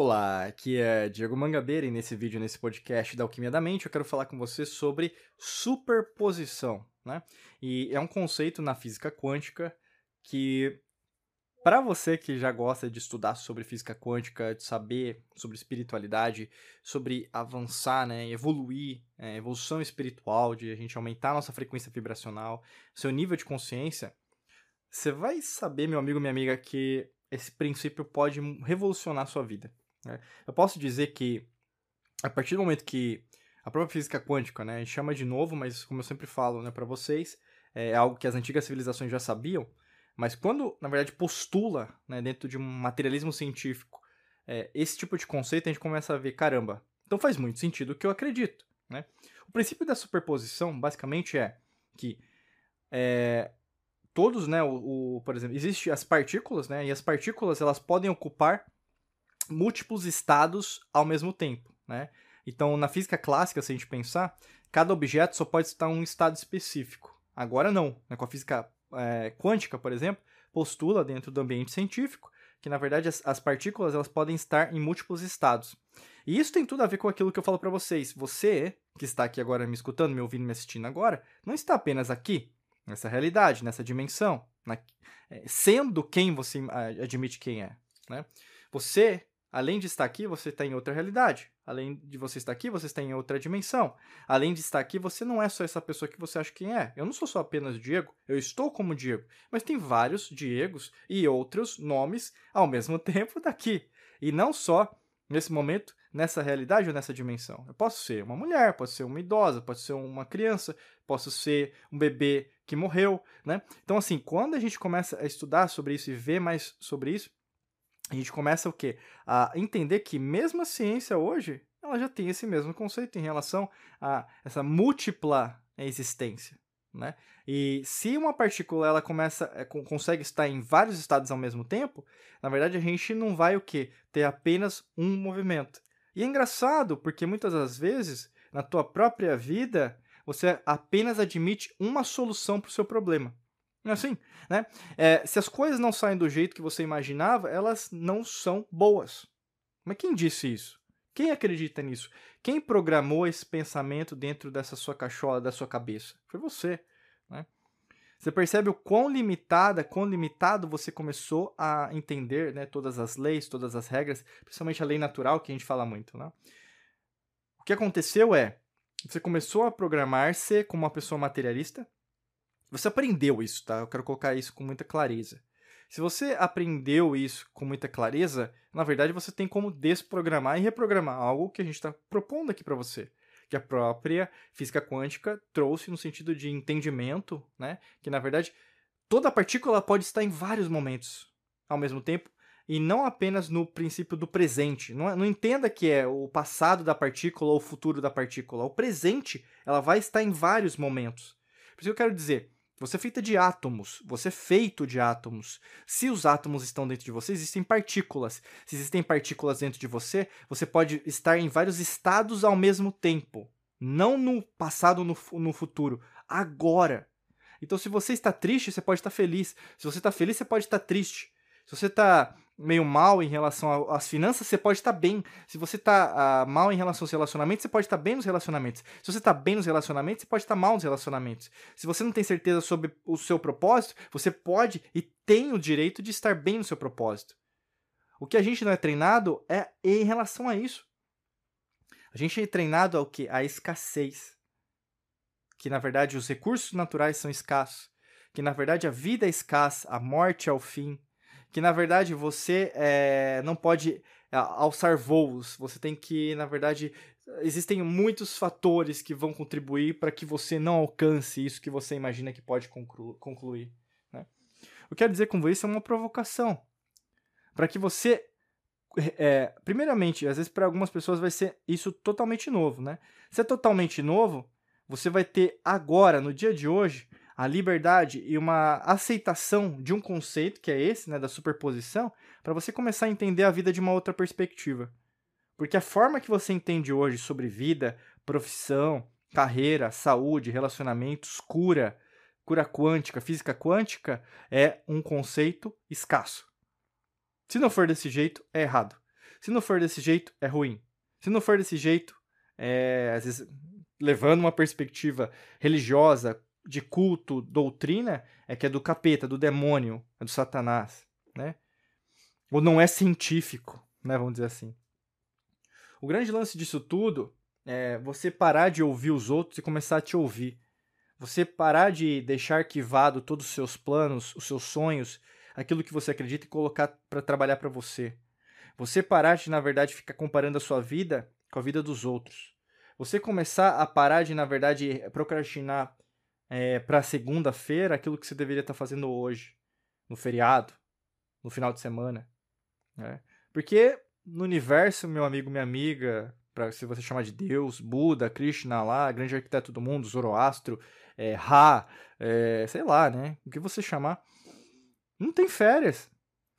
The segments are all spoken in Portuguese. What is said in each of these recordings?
Olá, aqui é Diego Mangabeira e nesse vídeo, nesse podcast da Alquimia da Mente, eu quero falar com você sobre superposição, né? E é um conceito na física quântica que, para você que já gosta de estudar sobre física quântica, de saber sobre espiritualidade, sobre avançar, né, evoluir, é, evolução espiritual, de a gente aumentar a nossa frequência vibracional, seu nível de consciência, você vai saber, meu amigo, minha amiga, que esse princípio pode revolucionar a sua vida. Né? Eu posso dizer que, a partir do momento que a própria física quântica, né, chama de novo, mas como eu sempre falo né, para vocês, é algo que as antigas civilizações já sabiam, mas quando, na verdade, postula né, dentro de um materialismo científico é, esse tipo de conceito, a gente começa a ver, caramba, então faz muito sentido o que eu acredito. Né? O princípio da superposição, basicamente, é que é, todos, né, o, o, por exemplo, existem as partículas, né, e as partículas elas podem ocupar múltiplos estados ao mesmo tempo, né? Então, na física clássica, se a gente pensar, cada objeto só pode estar em um estado específico. Agora não. Né? Com a física é, quântica, por exemplo, postula dentro do ambiente científico que, na verdade, as, as, partículas elas podem estar em múltiplos estados. E isso tem tudo a ver com aquilo que eu falo para vocês. Você, que está aqui agora me escutando, me ouvindo, me assistindo agora, não está apenas aqui, nessa realidade, nessa dimensão, na, é, sendo quem você admite quem é. Né? Você Além de estar aqui, você está em outra realidade. Além de você estar aqui, você está em outra dimensão. Além de estar aqui, você não é só essa pessoa que você acha quem é. Eu não sou só apenas Diego, eu estou como Diego. Mas tem vários Diegos e outros nomes ao mesmo tempo daqui. E não só nesse momento, nessa realidade ou nessa dimensão. Eu posso ser uma mulher, posso ser uma idosa, posso ser uma criança, posso ser um bebê que morreu, né? Então, assim, quando a gente começa a estudar sobre isso e ver mais sobre isso, a gente começa o quê? A entender que mesmo a ciência hoje, ela já tem esse mesmo conceito em relação a essa múltipla existência, né? E se uma partícula ela começa é, consegue estar em vários estados ao mesmo tempo, na verdade a gente não vai o quê? Ter apenas um movimento. E é engraçado porque muitas das vezes na tua própria vida você apenas admite uma solução para o seu problema. É assim, né? É, se as coisas não saem do jeito que você imaginava, elas não são boas. Mas quem disse isso? Quem acredita nisso? Quem programou esse pensamento dentro dessa sua cachola, da sua cabeça? Foi você, né? Você percebe o quão limitada, quão limitado você começou a entender né, todas as leis, todas as regras, principalmente a lei natural, que a gente fala muito. Né? O que aconteceu é, você começou a programar-se como uma pessoa materialista, você aprendeu isso, tá? Eu quero colocar isso com muita clareza. Se você aprendeu isso com muita clareza, na verdade você tem como desprogramar e reprogramar algo que a gente está propondo aqui para você, que a própria física quântica trouxe no sentido de entendimento, né? Que na verdade toda partícula pode estar em vários momentos ao mesmo tempo e não apenas no princípio do presente. Não, não entenda que é o passado da partícula ou o futuro da partícula. O presente ela vai estar em vários momentos. Por isso que eu quero dizer, você é feita de átomos, você é feito de átomos. Se os átomos estão dentro de você, existem partículas. Se existem partículas dentro de você, você pode estar em vários estados ao mesmo tempo. Não no passado no, no futuro, agora. Então, se você está triste, você pode estar feliz. Se você está feliz, você pode estar triste. Se você está meio mal em relação às finanças, você pode estar bem. Se você está uh, mal em relação aos relacionamentos, você pode estar bem nos relacionamentos. Se você está bem nos relacionamentos, você pode estar mal nos relacionamentos. Se você não tem certeza sobre o seu propósito, você pode e tem o direito de estar bem no seu propósito. O que a gente não é treinado é em relação a isso. A gente é treinado ao que? A escassez. Que na verdade os recursos naturais são escassos. Que na verdade a vida é escassa, a morte é o fim que na verdade você é, não pode é, alçar voos, você tem que, na verdade, existem muitos fatores que vão contribuir para que você não alcance isso que você imagina que pode conclu concluir. Né? O que eu quero dizer com isso é uma provocação. Para que você. É, primeiramente, às vezes para algumas pessoas vai ser isso totalmente novo, né? Se é totalmente novo, você vai ter agora, no dia de hoje, a liberdade e uma aceitação de um conceito, que é esse, né, da superposição, para você começar a entender a vida de uma outra perspectiva. Porque a forma que você entende hoje sobre vida, profissão, carreira, saúde, relacionamentos, cura, cura quântica, física quântica, é um conceito escasso. Se não for desse jeito, é errado. Se não for desse jeito, é ruim. Se não for desse jeito, é, às vezes, levando uma perspectiva religiosa, de culto, doutrina, é que é do capeta, do demônio, é do satanás, né? Ou não é científico, né? Vamos dizer assim. O grande lance disso tudo é você parar de ouvir os outros e começar a te ouvir. Você parar de deixar arquivado todos os seus planos, os seus sonhos, aquilo que você acredita e colocar para trabalhar para você. Você parar de, na verdade, ficar comparando a sua vida com a vida dos outros. Você começar a parar de, na verdade, procrastinar é, para segunda-feira aquilo que você deveria estar tá fazendo hoje, no feriado, no final de semana. Né? Porque no universo, meu amigo, minha amiga, para se você chamar de Deus, Buda, Krishna lá, grande arquiteto do mundo, Zoroastro, é, Ra, é, sei lá, né? O que você chamar. Não tem férias.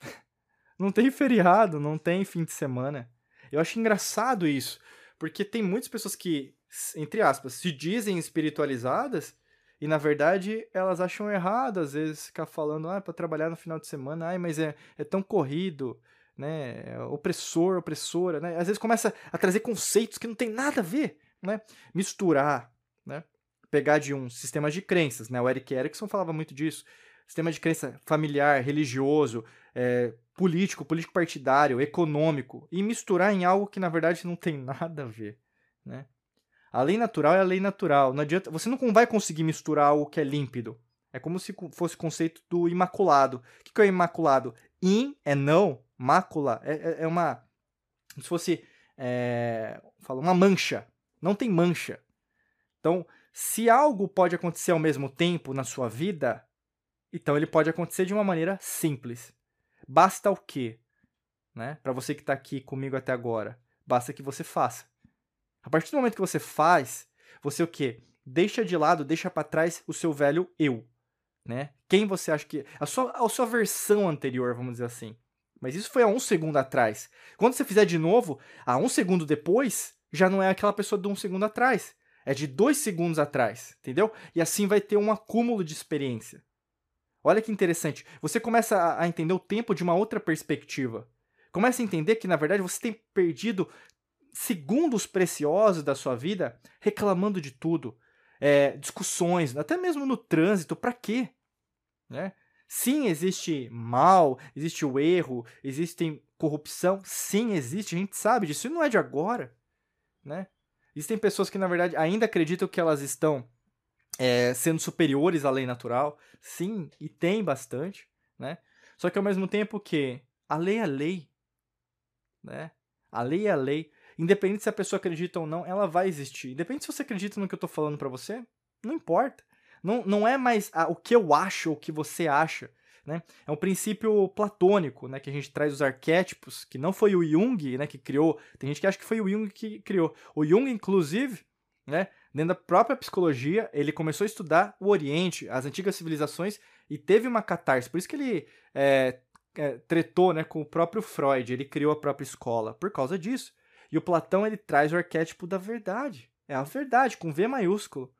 não tem feriado, não tem fim de semana. Eu acho engraçado isso, porque tem muitas pessoas que, entre aspas, se dizem espiritualizadas e na verdade elas acham errado, às vezes, ficar falando, ah, para trabalhar no final de semana, ai, mas é, é tão corrido, né? É opressor, opressora, né? Às vezes começa a trazer conceitos que não tem nada a ver, né? Misturar, né? Pegar de um sistema de crenças, né? O Eric Erickson falava muito disso. Sistema de crença familiar, religioso, é, político, político partidário, econômico, e misturar em algo que na verdade não tem nada a ver, né? A lei natural é a lei natural. Não adianta, você não vai conseguir misturar algo que é límpido. É como se fosse o conceito do imaculado. O que é o imaculado? In é não, mácula é, é, é uma. Como se fosse. É, fala, uma mancha. Não tem mancha. Então, se algo pode acontecer ao mesmo tempo na sua vida, então ele pode acontecer de uma maneira simples. Basta o quê? Né? Para você que está aqui comigo até agora, basta que você faça. A partir do momento que você faz, você o quê? Deixa de lado, deixa para trás o seu velho eu, né? Quem você acha que a sua a sua versão anterior, vamos dizer assim. Mas isso foi há um segundo atrás. Quando você fizer de novo, a um segundo depois, já não é aquela pessoa de um segundo atrás. É de dois segundos atrás, entendeu? E assim vai ter um acúmulo de experiência. Olha que interessante. Você começa a entender o tempo de uma outra perspectiva. Começa a entender que, na verdade, você tem perdido segundos preciosos da sua vida reclamando de tudo, é, discussões, até mesmo no trânsito, para quê? Né? Sim, existe mal, existe o erro, existe corrupção, sim, existe, a gente sabe disso, isso não é de agora, né? Existem pessoas que, na verdade, ainda acreditam que elas estão é, sendo superiores à lei natural, sim, e tem bastante, né? Só que ao mesmo tempo que a lei é lei, né? A lei é lei. Independente se a pessoa acredita ou não, ela vai existir. Independente se você acredita no que eu tô falando para você, não importa. Não, não é mais o que eu acho ou o que você acha. Né? É um princípio platônico, né, que a gente traz os arquétipos, que não foi o Jung né, que criou. Tem gente que acha que foi o Jung que criou. O Jung, inclusive, né, dentro da própria psicologia, ele começou a estudar o Oriente, as antigas civilizações, e teve uma catarse. Por isso que ele é, é, tretou né, com o próprio Freud, ele criou a própria escola, por causa disso. E o Platão ele traz o arquétipo da verdade. É a verdade, com V maiúsculo.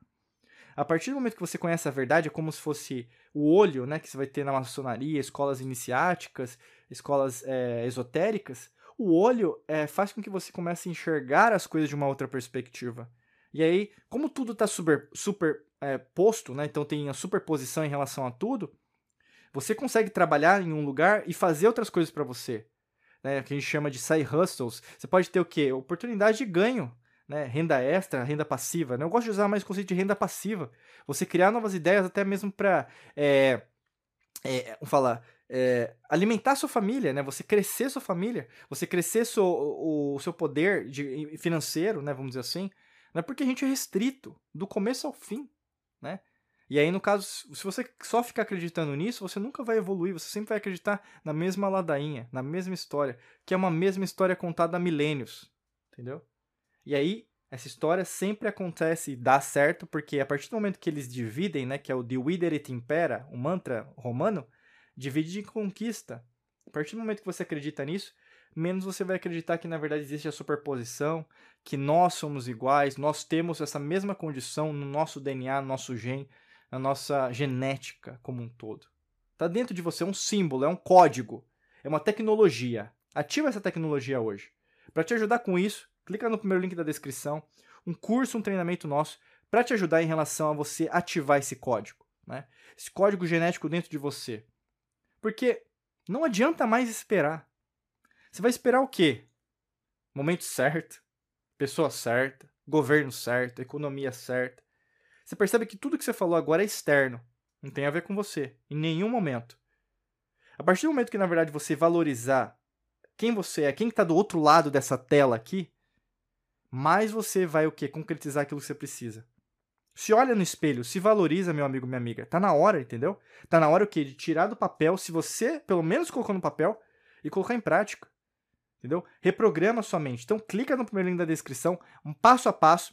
A partir do momento que você conhece a verdade, é como se fosse o olho, né, que você vai ter na maçonaria, escolas iniciáticas, escolas é, esotéricas. O olho é, faz com que você comece a enxergar as coisas de uma outra perspectiva. E aí, como tudo está super, super é, posto, né, então tem a superposição em relação a tudo, você consegue trabalhar em um lugar e fazer outras coisas para você né, que a gente chama de side hustles, você pode ter o quê? Oportunidade de ganho, né, renda extra, renda passiva. Né? Eu gosto de usar mais o conceito de renda passiva. Você criar novas ideias até mesmo para, é, é, vamos falar, é, alimentar sua família, né? Você crescer sua família, você crescer seu, o, o seu poder de, financeiro, né? Vamos dizer assim. Não é porque a gente é restrito do começo ao fim, né? E aí, no caso, se você só ficar acreditando nisso, você nunca vai evoluir, você sempre vai acreditar na mesma ladainha, na mesma história, que é uma mesma história contada há milênios, entendeu? E aí, essa história sempre acontece e dá certo, porque a partir do momento que eles dividem, né, que é o Divider et Impera, o mantra romano, divide e conquista. A partir do momento que você acredita nisso, menos você vai acreditar que na verdade existe a superposição, que nós somos iguais, nós temos essa mesma condição no nosso DNA, no nosso gene, na nossa genética como um todo. Está dentro de você, é um símbolo, é um código, é uma tecnologia. Ativa essa tecnologia hoje. Para te ajudar com isso, clica no primeiro link da descrição, um curso, um treinamento nosso, para te ajudar em relação a você ativar esse código, né? Esse código genético dentro de você. Porque não adianta mais esperar. Você vai esperar o quê? Momento certo, pessoa certa, governo certo, economia certa. Você percebe que tudo que você falou agora é externo, não tem a ver com você, em nenhum momento. A partir do momento que, na verdade, você valorizar quem você é, quem está do outro lado dessa tela aqui, mais você vai o quê? Concretizar aquilo que você precisa. Se olha no espelho, se valoriza, meu amigo, minha amiga. Tá na hora, entendeu? Tá na hora o quê? De tirar do papel, se você pelo menos colocou no papel, e colocar em prática. Entendeu? Reprograma sua mente. Então clica no primeiro link da descrição, um passo a passo,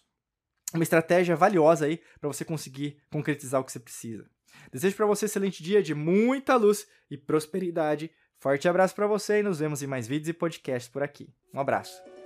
uma estratégia valiosa aí para você conseguir concretizar o que você precisa. Desejo para você um excelente dia de muita luz e prosperidade. Forte abraço para você e nos vemos em mais vídeos e podcasts por aqui. Um abraço.